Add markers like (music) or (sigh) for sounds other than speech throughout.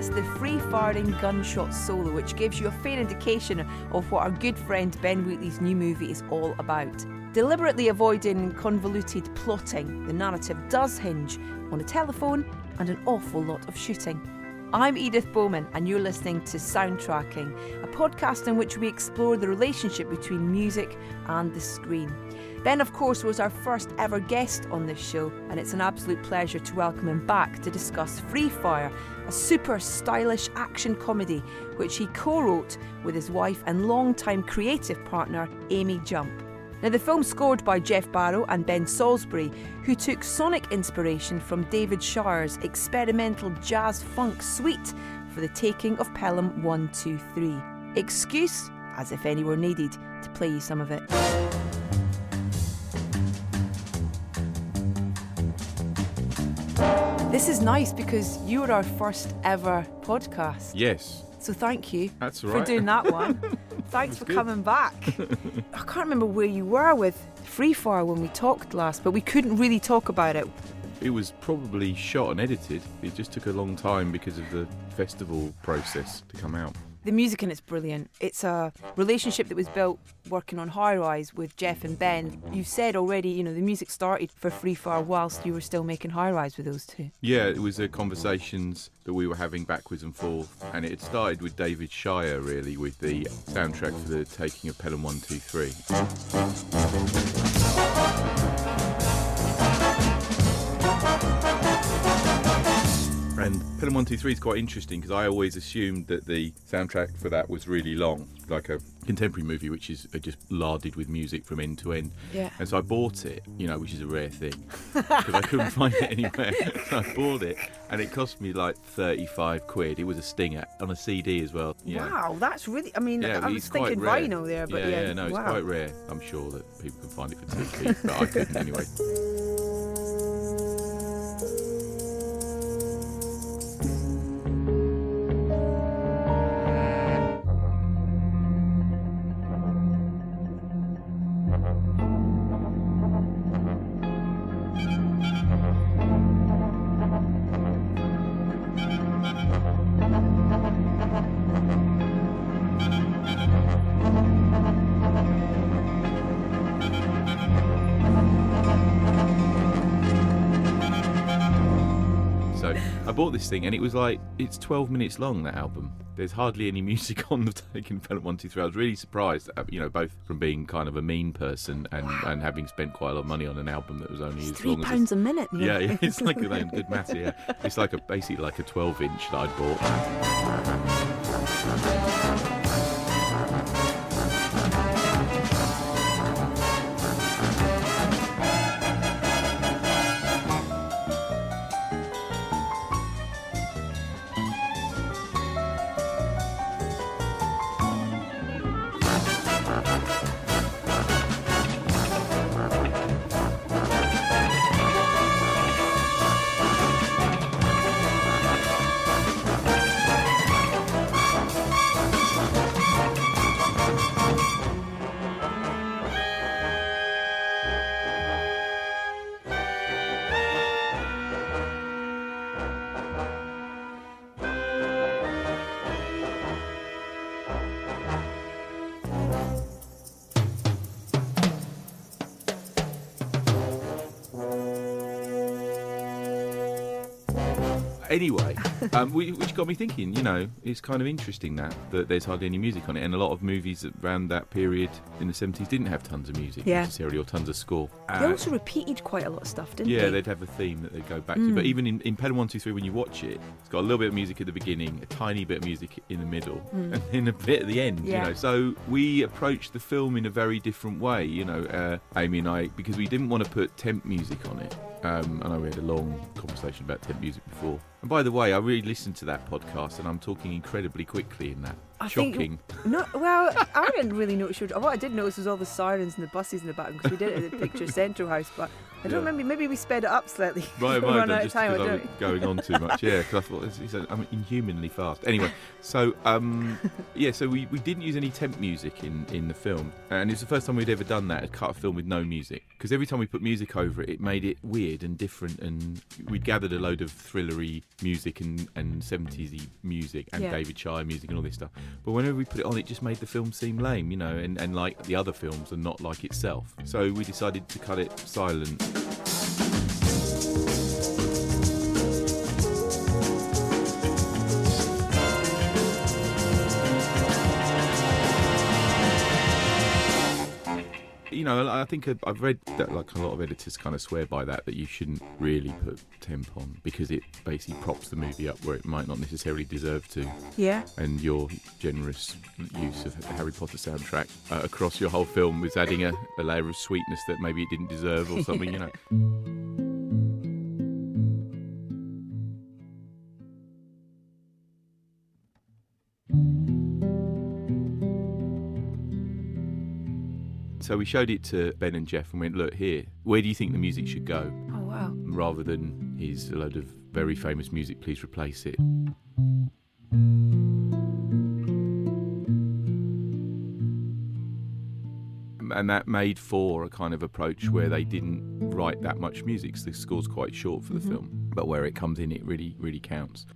That's the free firing gunshot solo, which gives you a fair indication of what our good friend Ben Wheatley's new movie is all about. Deliberately avoiding convoluted plotting, the narrative does hinge on a telephone and an awful lot of shooting. I'm Edith Bowman, and you're listening to Soundtracking, a podcast in which we explore the relationship between music and the screen. Ben, of course, was our first ever guest on this show, and it's an absolute pleasure to welcome him back to discuss Free Fire, a super stylish action comedy which he co wrote with his wife and longtime creative partner, Amy Jump. Now, the film scored by Geoff Barrow and Ben Salisbury, who took sonic inspiration from David Shire's experimental jazz funk suite for the taking of Pelham 123. Excuse, as if any were needed, to play you some of it. This is nice because you were our first ever podcast. Yes, So thank you That's for doing that one. (laughs) Thanks for good. coming back. (laughs) I can't remember where you were with Free Fire when we talked last, but we couldn't really talk about it. it was probably shot and edited. It just took a long time because of the festival process to come out. The music in it's brilliant. It's a relationship that was built working on High Rise with Geoff and Ben. You've said already, you know, the music started for Free Fire whilst you were still making High Rise with those two. Yeah, it was the conversations that we were having backwards and forth, and it started with David Shire really with the soundtrack for the taking of Pelham One Two Three. And Pelham 123 is quite interesting because I always assumed that the soundtrack for that was really long, like a contemporary movie, which is uh, just larded with music from end to end. Yeah. And so I bought it, you know, which is a rare thing because I couldn't find it anywhere. (laughs) so I bought it, and it cost me like 35 quid. It was a stinger on a CD as well. Yeah. Wow, that's really, I mean, Yeah, I was thinking. Rhino there, but yeah, yeah, no, it's quite rare. I'm sure that people can find it for two cheap, but I couldn't anyway. (laughs) bought this thing, and it was like it's 12 minutes long. That album. There's hardly any (laughs) music on the Taking Pelham One Two Three. I was really surprised, uh, you know, both from being kind of a mean person and, and having spent quite a lot of money on an album that was only as Three long as. pounds a minute. Yeah, yeah, (laughs) it's like a good math. Yeah, (laughs) it's like a basically like a 12 inch that I'd bought. Anyway, (laughs) um, which got me thinking. You know, it's kind of interesting that that there's hardly any music on it, and a lot of movies around that period in the 70s didn't have tons of music Yeah. necessarily or tons of score. They Uh, also repeated quite a lot of stuff, didn't yeah, they? Yeah, they'd have a theme that they'd go back to. Hmm. But even in, in Pelham 123, when you watch it, it's got a little bit of music at the beginning, a tiny bit of music in the middle, (laughs) and then a bit at the end. Yeah. you know. So we approached the film in a very different way, you know, uh, Amy and I, because we didn't want to put temp music on it. Um, I know we had a long conversation about temp music before. And by the way, I really listened to that podcast, and I'm talking incredibly quickly in that. I think- Shocking. No, well, (laughs) I didn't really notice. Your, what I did notice was all the sirens and the buses in the background because we did it at the Picture (laughs) Central House. But I don't Yeah. remember. Maybe we sped it up slightly. Right, right, run out of just time. I was going on too much. Yeah, because I thought it's, it's, I'm inhumanly fast. Anyway, so um, (laughs) yeah, so we, we didn't use any temp music in, in the film, and it's the first time we'd ever done that. Cut a film with no music because every time we put music over it, it made it weird and different, and we'd gathered a load of thrillery music and and 70s music and Yeah. David Shire music and all this stuff. But whenever we put it on, it just made the film seem lame, you know, and, and like the other films and not like itself. So we decided to cut it silent. You know, I think I've- read that like a lot of editors kind of swear by that that you shouldn't really put temp on because it basically props the movie up where it might not necessarily deserve to. Yeah. And your generous use of the Harry Potter soundtrack uh, across your whole film was adding a, a layer of sweetness that maybe it didn't deserve or something, you (laughs) know. So we showed it to Ben and Geoff and went, look, here, where do you think the music should go? Oh wow. Rather than here's a load of very famous music, please replace it. And that made for a kind of approach where they didn't write that much music, so the score's quite short for the mm-hmm. film. But where it comes in, it really, really counts.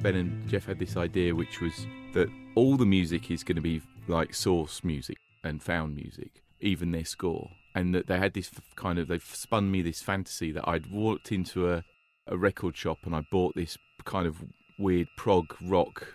Ben and Geoff had this idea, which was that all the music is going to be like source music and found music, even their score, and that they had this kind of they've spun me this fantasy that I'd walked into a a record shop and I bought this kind of weird prog rock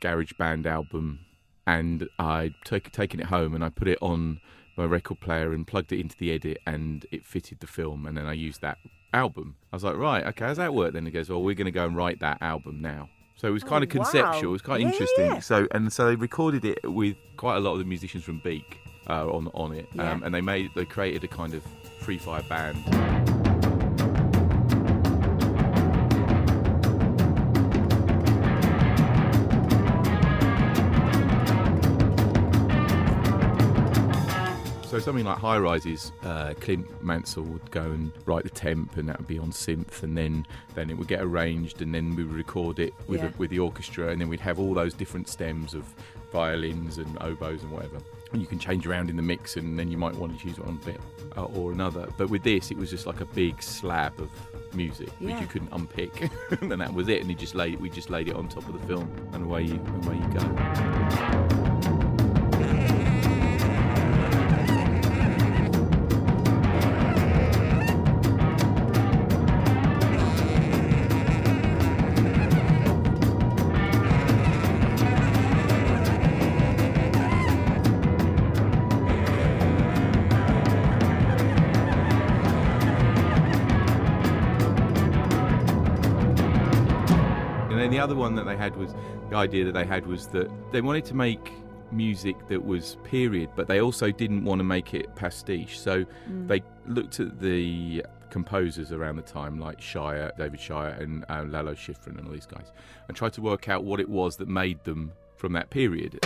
garage band album, and I'd take, taken it home and I put it on my record player and plugged it into the edit, and it fitted the film, and then I used that album. I was like, right, okay, how's that work? Then he goes, well, we're going to go and write that album now. So it was kind Oh, of conceptual. wow. It was quite Yeah, interesting. yeah. So and so they recorded it with quite a lot of the musicians from Beak uh, on on it, Yeah. um, and they made they created a kind of free fire band. Something like High Rises, uh, Clint Mansell would go and write the temp, and that would be on synth, and then then it would get arranged, and then we would record it with Yeah. the, with the orchestra, and then we'd have all those different stems of violins and oboes and whatever. And you can change around in the mix, and then you might want to choose one bit uh, or another. But with this, it was just like a big slab of music Yeah. which you couldn't unpick, (laughs) and that was it. And he just laid we just laid it on top of the film, and away you away you go. Idea that they had was that they wanted to make music that was period, but they also didn't want to make it pastiche. So they looked at the composers around the time, like Shire, David Shire, and uh, Lalo Schifrin, and all these guys, and tried to work out what it was that made them from that period.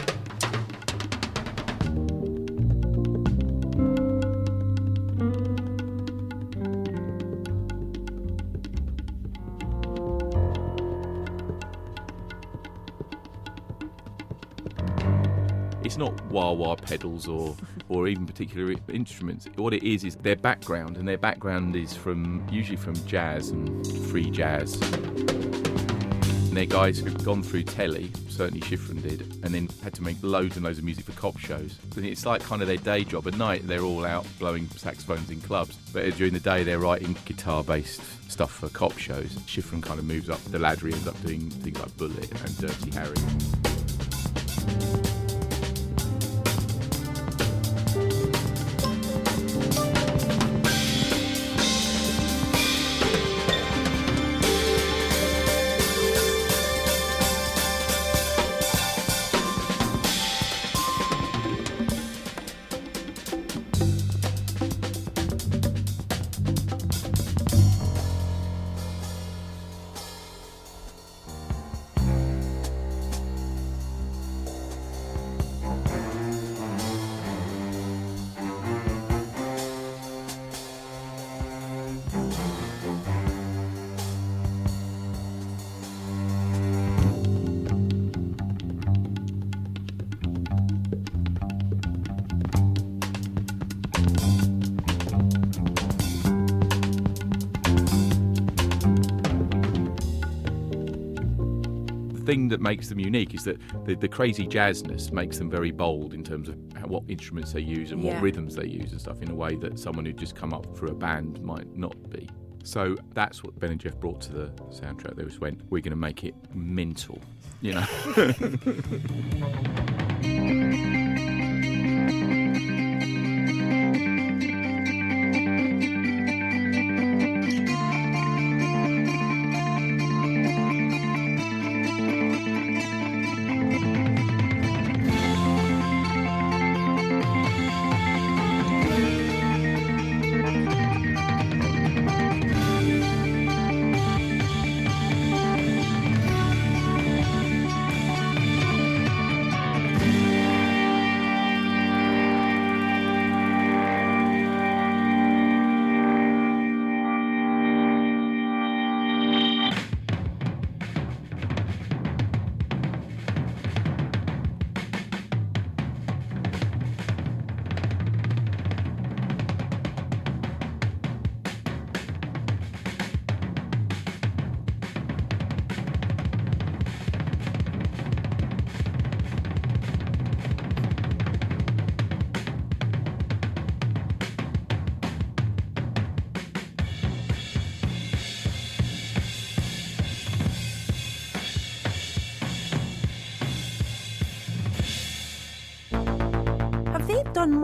It's not wah wah pedals or or even particular instruments. What it is is their background, and their background is from usually from jazz and free jazz. And they're guys who've gone through telly, certainly Schifrin did, and then had to make loads and loads of music for cop shows. And it's like kind of their day job. At night, they're all out blowing saxophones in clubs, but during the day, they're writing guitar-based stuff for cop shows. Schifrin kind of moves up the ladder. He ends up doing things like Bullitt and Dirty Harry. Thing that makes them unique is that the, the crazy jazzness makes them very bold in terms of how, what instruments they use and Yeah. what rhythms they use and stuff in a way that someone who'd just come up through a band might not be. So that's what Ben and Geoff brought to the soundtrack. They just went, we're going to make it mental, you know. (laughs) (laughs)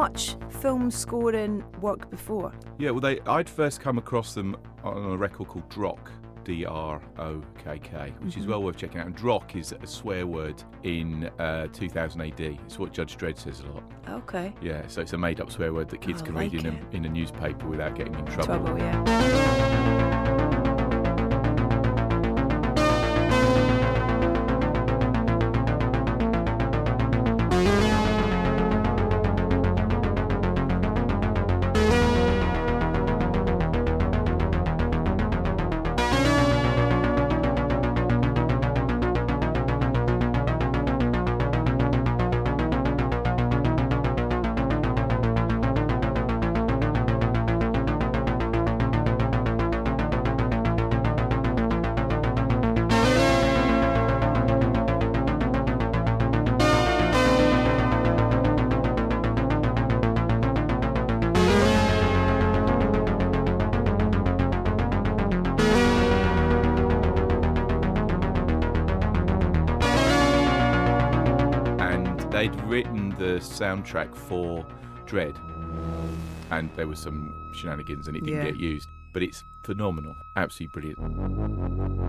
much film scoring work before? Yeah, well, they I'd first come across them on a record called Drokk, D R O K K, which is well worth checking out. And Drokk is a swear word in uh, 2000 AD. It's what Judge Dredd says a lot. Okay. Yeah, so it's a made up swear word that kids I can like read in a, in a newspaper without getting in trouble. Trouble, yeah. The soundtrack for Dredd, and there was some shenanigans, and it didn't Yeah. get used. But it's phenomenal, absolutely brilliant.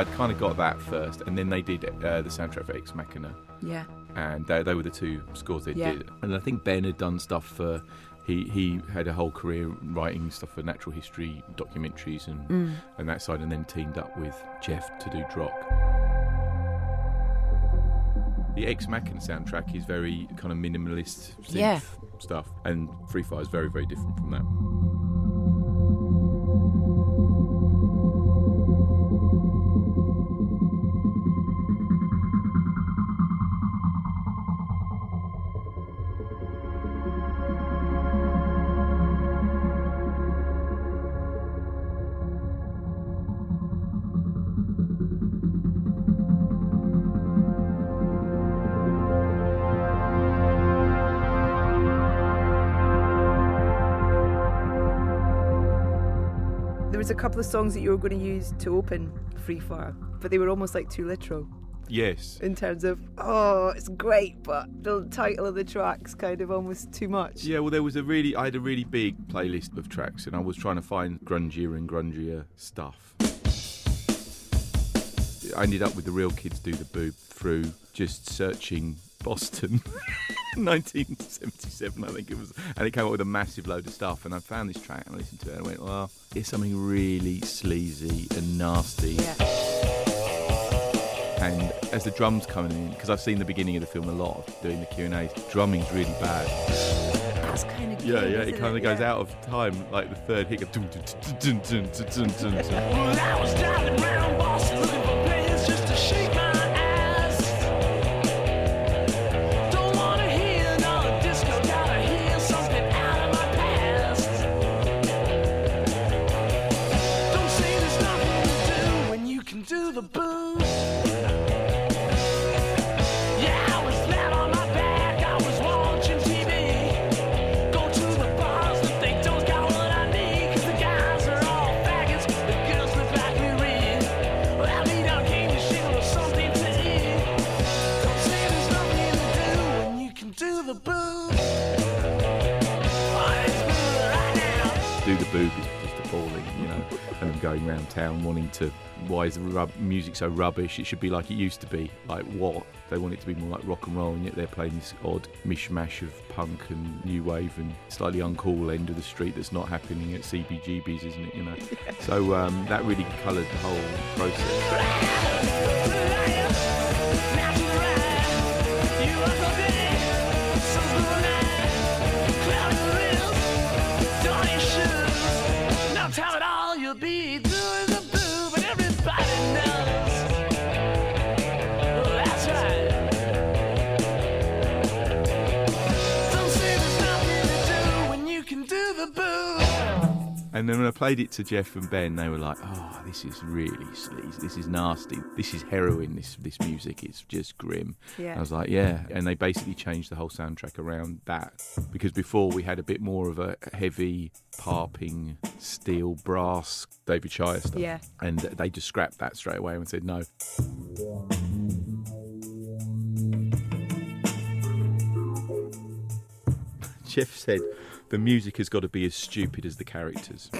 I'd, kind of got that first, and then they did uh, the soundtrack for Ex Machina, Yeah. and they, they were the two scores they Yeah. did. And I think Ben had done stuff for. He, he had a whole career writing stuff for natural history documentaries and, Mm. and that side, and then teamed up with Geoff to do Drokk. The Ex Machina soundtrack is very kind of minimalist synth Yeah. stuff, and Free Fire is very, very different from that. Couple of songs that you were going to use to open Free Fire, but they were almost like too literal Yes, in terms of, oh, it's great, but the title of the track's kind of almost too much. Yeah, well, there was a really, I had a really big playlist of tracks, and I was trying to find grungier and grungier stuff. I ended up with the real kids do the boob through just searching Boston, (laughs) (laughs) 1977, I think it was, and it came up with a massive load of stuff. And I found this track and I listened to it, and I went, "Well, it's something really sleazy and nasty." Yeah. And as the drums coming in, because I've seen the beginning of the film a lot, of doing the Q and A's, drumming's really bad. That's kind of Yeah, yeah, it kind of goes Yeah. out of time, like the third hit. dun, dun, dun, dun, dun, dun, dun, dun. (laughs) Well, I was driving around Boston looking for places just to shake And going around town wanting to, why is the rub- music so rubbish? It should be like it used to be. Like what? They want it to be more like rock and roll, and yet they're playing this odd mishmash of punk and new wave and slightly uncool end of the street that's not happening at CBGB's, isn't it? You know. (laughs) So um, that really coloured the whole process. (laughs) And then when I played it to Geoff and Ben, they were like, "Oh, this is really sleazy. This is nasty. This is heroin. This this music is just grim." Yeah. I was like, "Yeah." And they basically changed the whole soundtrack around that because before we had a bit more of a heavy, parping, steel, brass David Shire stuff. Yeah. And they just scrapped that straight away and said, "No." (laughs) Geoff said, the music has got to be as stupid as the characters. (laughs)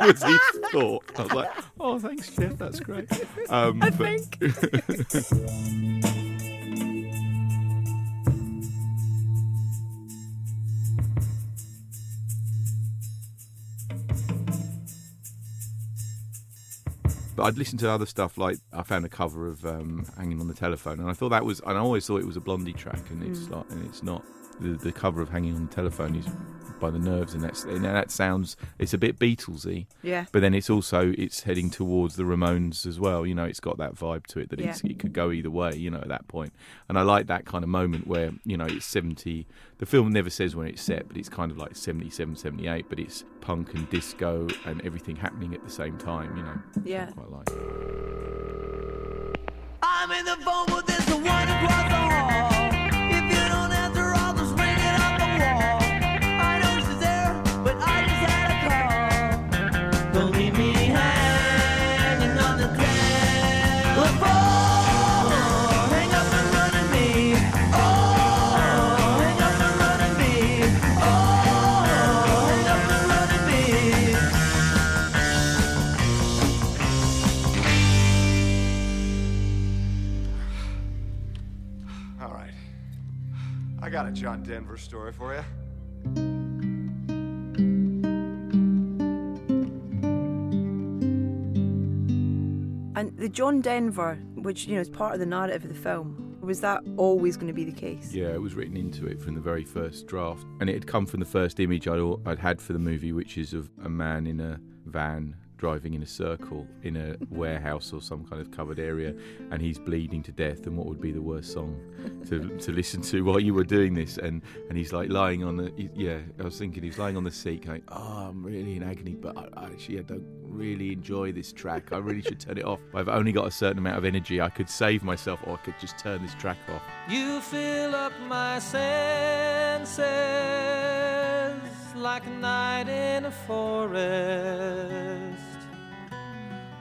was his thought. I was like, oh, thanks, Geoff, that's great. Um, I think. But I'd listened to other stuff like I found a cover of um, "Hanging on the Telephone," and I thought that was, and I always thought it was a Blondie track, and it's like, and it's not. The, the cover of "Hanging on the Telephone" is by the Nerves, and that's and that sounds it's a bit Beatlesy, Yeah. but then it's also it's heading towards the Ramones as well. You know, it's got that vibe to it that it's, Yeah. it could go either way. You know, at that point, and I like that kind of moment where you know it's seventy. The film never says when it's set, but it's kind of like 77, 78, but it's punk and disco and everything happening at the same time. You know, which I Yeah. quite like. I'm in the phone, but there's the one across the John Denver story for you. And the John Denver, which you know is part of the narrative of the film, was that always going to be the case? Yeah, it was written into it from the very first draft, and it had come from the first image I'd, I'd had for the movie, which is of a man in a van driving in a circle in a warehouse or some kind of covered area, and he's bleeding to death. And what would be the worst song to, to listen to while you were doing this? And and he's like lying on the yeah. I was thinking he's lying on the seat, going, "Oh, I'm really in agony, but I, I actually I don't really enjoy this track. I really should turn it off. I've only got a certain amount of energy. I could save myself, or I could just turn this track off." You fill up my senses like a night in a forest,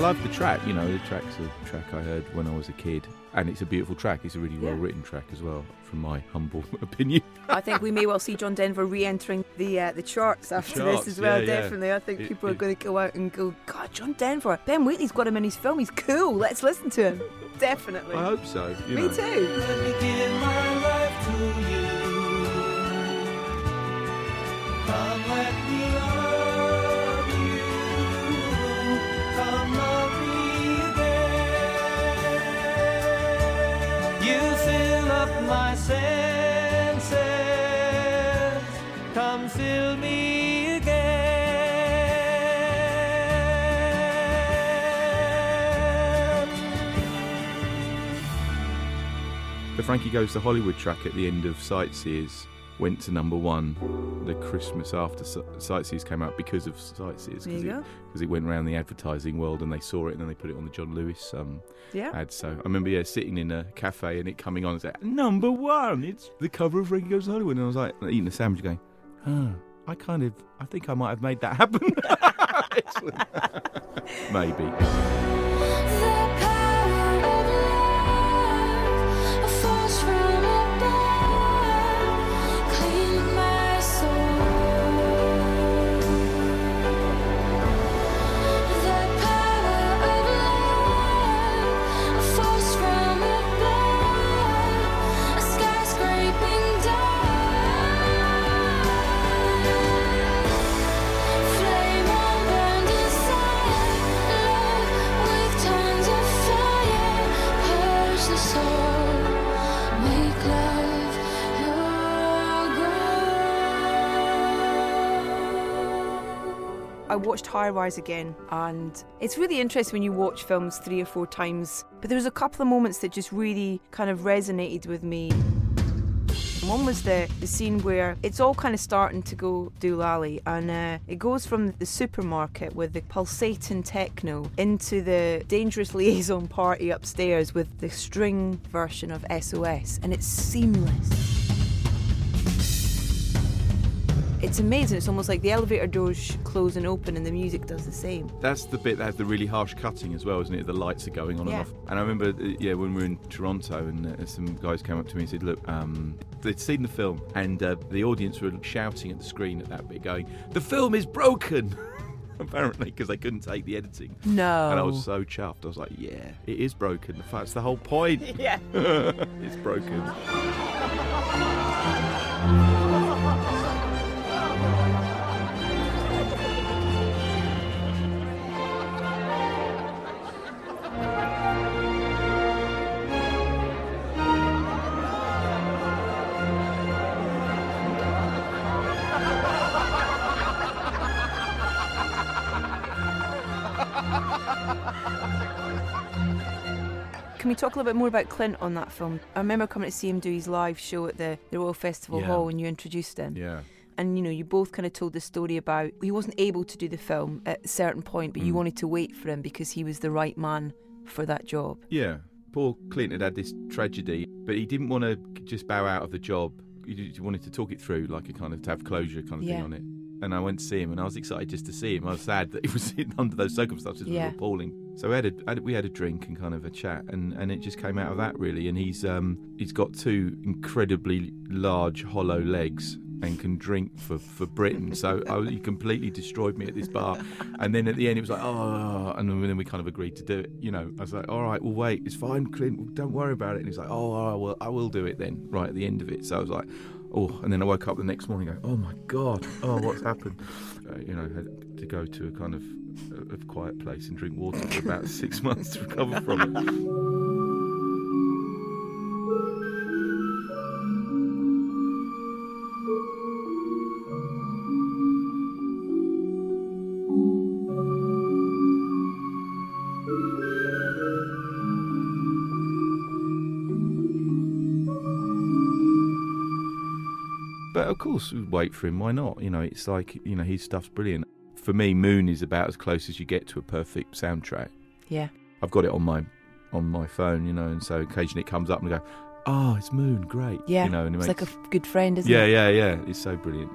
love the track. You know, the track's a track I heard when I was a kid, and it's a beautiful track. It's a really well written track as well, from my humble (laughs) opinion. I think we may well see John Denver re-entering the uh, the charts after charts, this as well. yeah, yeah. Definitely, I think It- people are going to go out and go, God, John Denver, Ben Wheatley's got him in his film. He's cool. Let's listen to him. (laughs) Definitely. I hope so. You Me know. too. Senses. Come fill me again. The Frankie Goes to Hollywood track at the end of Sightseers went to number one the Christmas after Sightseers came out because of Sightseers. because it, it went around the advertising world and they saw it and then they put it on the John Lewis um, Yeah. ad. So I remember yeah, sitting in a cafe and it coming on and saying, Number one, it's the cover of Frankie Goes to Hollywood. And I was like, eating a sandwich going, Oh, I kind of, I think I might have made that happen. (laughs) (laughs) Maybe. I watched High Rise again, and it's really interesting when you watch films three or four times. But there was a couple of moments that just really kind of resonated with me. One was the, the scene where it's all kind of starting to go doolally, and uh, it goes from the supermarket with the pulsating techno into the dangerous (laughs) liaison party upstairs with the string version of SOS, and it's seamless. It's amazing. It's almost like the elevator doors close and open, and the music does the same. That's the bit that has the really harsh cutting as well, isn't it? The lights are going on Yeah. and off. And I remember, uh, yeah, when we were in Toronto, and uh, some guys came up to me and said, "Look, um, they'd seen the film, and uh, the audience were shouting at the screen at that bit, going, "The film is broken." (laughs) Apparently, because they couldn't take the editing. No. And I was so chuffed. I was like, "Yeah, it is broken. That's the whole point. (laughs) Yeah. (laughs) it's broken." Can we talk a little bit more about Clint on that film? I remember coming to see him do his live show at the, the Royal Festival Yeah. Hall when you introduced him. Yeah. And you know, you both kind of told the story about he wasn't able to do the film at a certain point, but you Mm. wanted to wait for him because he was the right man for that job. Yeah. Poor Clint had had this tragedy, but he didn't want to just bow out of the job. He wanted to talk it through, like a kind of to have closure kind of Yeah. thing on it. And I went to see him, and I was excited just to see him. I was sad that he was (laughs) under those circumstances. It Yeah. was appalling. So we had, a, we had a drink and kind of a chat, and, and it just came out of that really. And he's um, he's got two incredibly large hollow legs and can drink for, for Britain. So I, he completely destroyed me at this bar. And then at the end, it was like, oh, and then we kind of agreed to do it. You know, I was like, all right, well, wait, it's fine, Clint, don't worry about it. And he's like, oh, right, well, I will do it then, right at the end of it. So I was like, oh, and then I woke up the next morning going, oh my God, oh, what's happened? (laughs) Uh, you know, had to go to a kind of a, a quiet place and drink water for about six months to recover from it. Course, wait for him. Why not? You know, it's like you know, his stuff's brilliant. For me, Moon is about as close as you get to a perfect soundtrack. Yeah. I've got it on my on my phone, you know, and so occasionally it comes up and I go, "Oh, it's Moon, great." Yeah. you know, and it it's makes, like a good friend, isn't yeah, it? Yeah, yeah, yeah. It's so brilliant.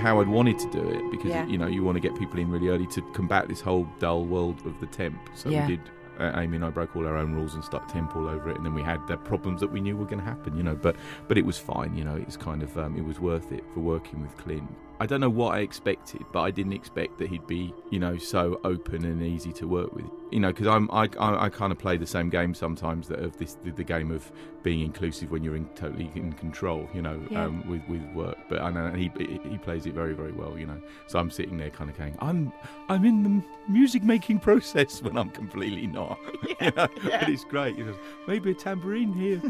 You know, it wasn't how I'd wanted to do it because Yeah. you know you want to get people in really early to combat this whole dull world of the temp. So Yeah. we did. Uh, Amy and I broke all our own rules and stuck temp all over it, and then we had the problems that we knew were going to happen. You know, but but it was fine. You know, it's kind of um, it was worth it for working with Clint. I don't know what I expected, but I didn't expect that he'd be you know so open and easy to work with. You know, because I'm I, I, I kind of play the same game sometimes that of this the, the game of being inclusive when you're in totally in control. You know, Yeah. um, with with work. But I know he he plays it very very well. You know, so I'm sitting there kind of going, I'm I'm in the music making process (laughs) when I'm completely not. (laughs) you know? But it's great. You know, maybe a tambourine here.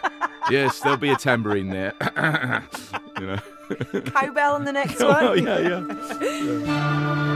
(laughs) yes, there'll be a tambourine there. (coughs) you know. (laughs) Cowbell in the next Oh, one. yeah, yeah. (laughs) (laughs)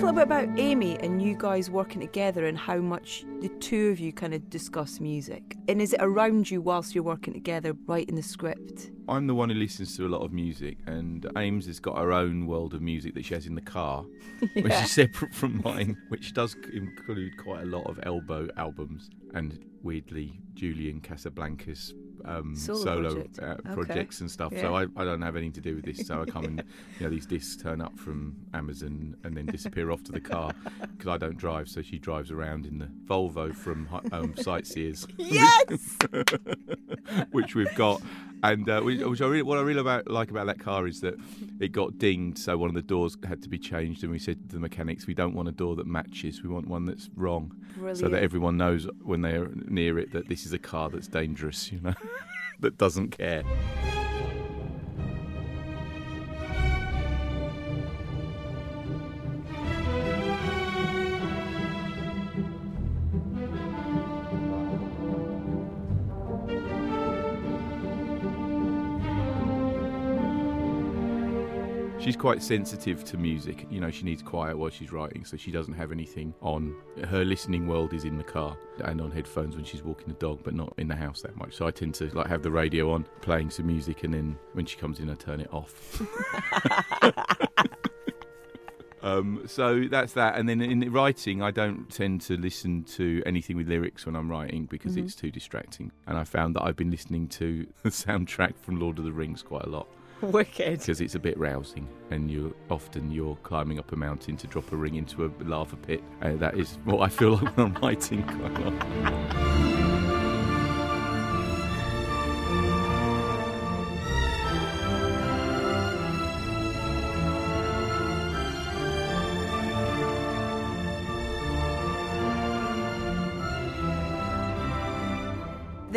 a little bit about Amy and you guys working together and how much the two of you kind of discuss music? And is it around you whilst you're working together, writing the script? I'm the one who listens to a lot of music, and Ames has got her own world of music that she has in the car, (laughs) which is separate from mine, which does include quite a lot of elbow albums and weirdly Julian Casablancas um, Solo solo, project. uh, Okay. projects and stuff. Yeah. So I, I don't have anything to do with this. So I come and you know these discs turn up from Amazon and then disappear off to the car (laughs) because I don't drive. So she drives around in the Volvo from um, Sightseers Yes! (laughs) which we've got. And uh, which, I really, what I really about, like about that car is that it got dinged, so one of the doors had to be changed. And we said to the mechanics, we don't want a door that matches. We want one that's wrong, so that everyone knows when they're near it that this is a car that's dangerous. You know, (laughs) that doesn't care. Quite sensitive to music. You know, she needs quiet while she's writing, so she doesn't have anything on. Her listening world is in the car and on headphones when she's walking the dog, but not in the house that much. So I tend to like have the radio on, playing some music, and then when she comes in, I turn it off. (laughs) Um, so that's that. And then in writing, I don't tend to listen to anything with lyrics when I'm writing because it's too distracting. And I found that I've been listening to (laughs) the soundtrack from Lord of the Rings quite a lot (laughs) Wicked. because it's a bit rousing. And you often you're climbing up a mountain to drop a ring into a lava pit. Uh, that is what I feel like when (laughs) I'm writing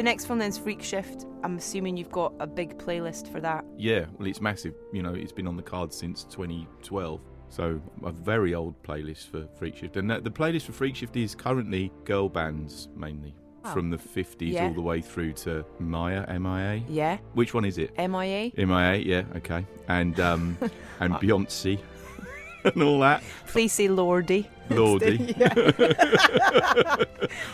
The next then is Freak Shift. I'm assuming you've got a big playlist for that. Yeah, well, it's massive. You know, it's been on the cards since 2012. So a very old playlist for Freak Shift, and the playlist for Freak Shift is currently girl bands mainly, Oh. from the 50s Yeah. all the way through to Maya, MIA. Yeah. Which one is it? MIA. MIA, yeah, okay, and um, (laughs) and Beyonce, and all that. Please say Lordy. Lordy. (laughs) Yeah. (laughs)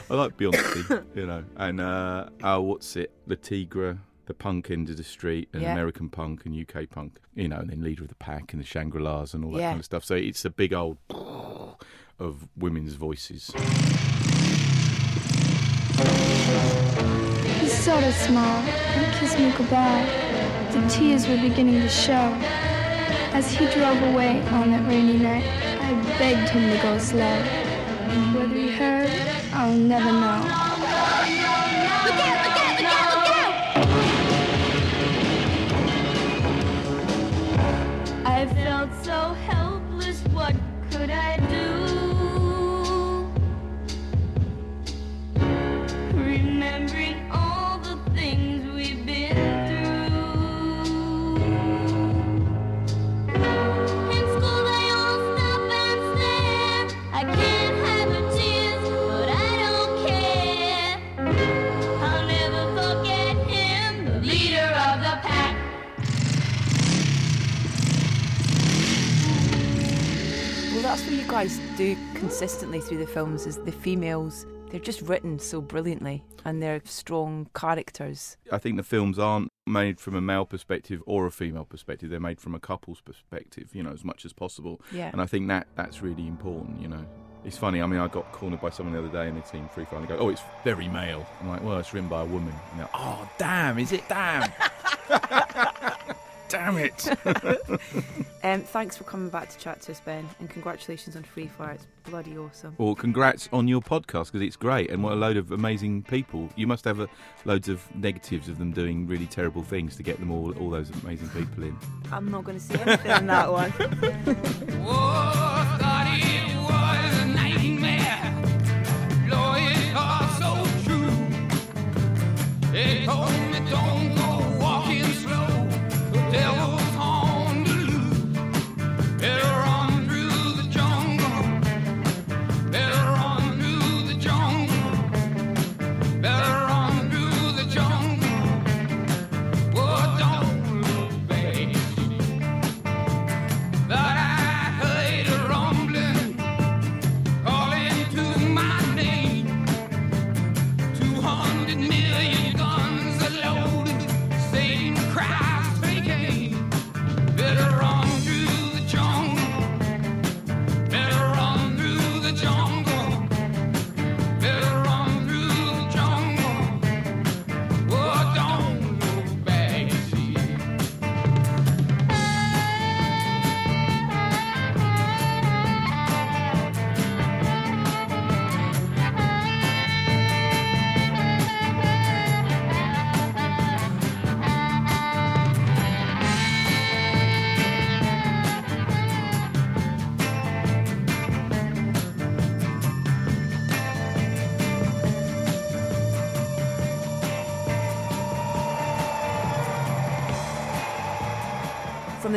I like Beyonce, you know, and uh, oh, what's it? The Tigre, the punk end of the street, and Yeah. American punk and UK punk, you know, and then leader of the pack and the Shangri Las and all that Yeah. kind of stuff. So it's a big old (sniffs) of women's voices. He sort of smiled and kissed me goodbye. The tears were beginning to show. As he drove away on that rainy night, I begged him to go slow. Whether he heard, I'll never know. Look out, look out, look out, look out! I felt so helpless, what could I do? That's what you guys do consistently through the films. Is the females? They're just written so brilliantly, and they're strong characters. I think the films aren't made from a male perspective or a female perspective. They're made from a couple's perspective, you know, as much as possible. Yeah. And I think that that's really important, you know. It's funny, I mean, I got cornered by someone the other day in the team free fire and they go, oh, it's very male. I'm like, well, it's written by a woman. And they're, oh, damn, is it damn? (laughs) damn it. (laughs) Um, thanks for coming back to chat to us, Ben, and congratulations on Free Fire. It's bloody awesome. well, congrats on your podcast because it's great and what a load of amazing people. You must have a, loads of negatives of them doing really terrible things to get them all, all those amazing people in. I'm not going to say anything on that one. (laughs) It was a nightmare. Lord, it's all so true. They told me don't go walking slow. The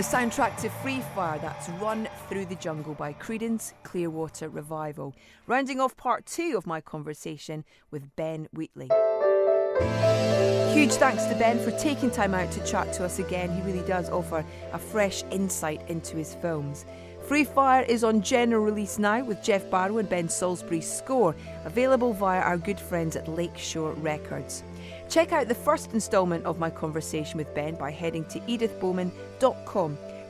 the soundtrack to Free Fire, that's Run Through the Jungle by Creedence Clearwater Revival. Rounding off part two of my conversation with Ben Wheatley. Huge thanks to Ben for taking time out to chat to us again. He really does offer a fresh insight into his films. Free Fire is on general release now with Geoff Barrow and Ben Salisbury's score, available via our good friends at Lakeshore Records. Check out the first instalment of my conversation with Ben by heading to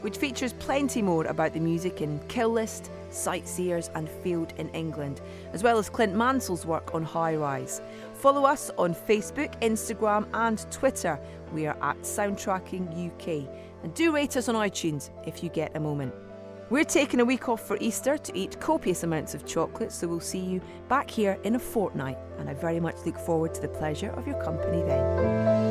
which features plenty more about the music in Kill List, Sightseers, and Field in England, as well as Clint Mansell's work on High Rise. Follow us on Facebook, Instagram, and Twitter. We are at Soundtracking UK. And do rate us on iTunes if you get a moment. We're taking a week off for Easter to eat copious amounts of chocolate, so we'll see you back here in a fortnight, and I very much look forward to the pleasure of your company then.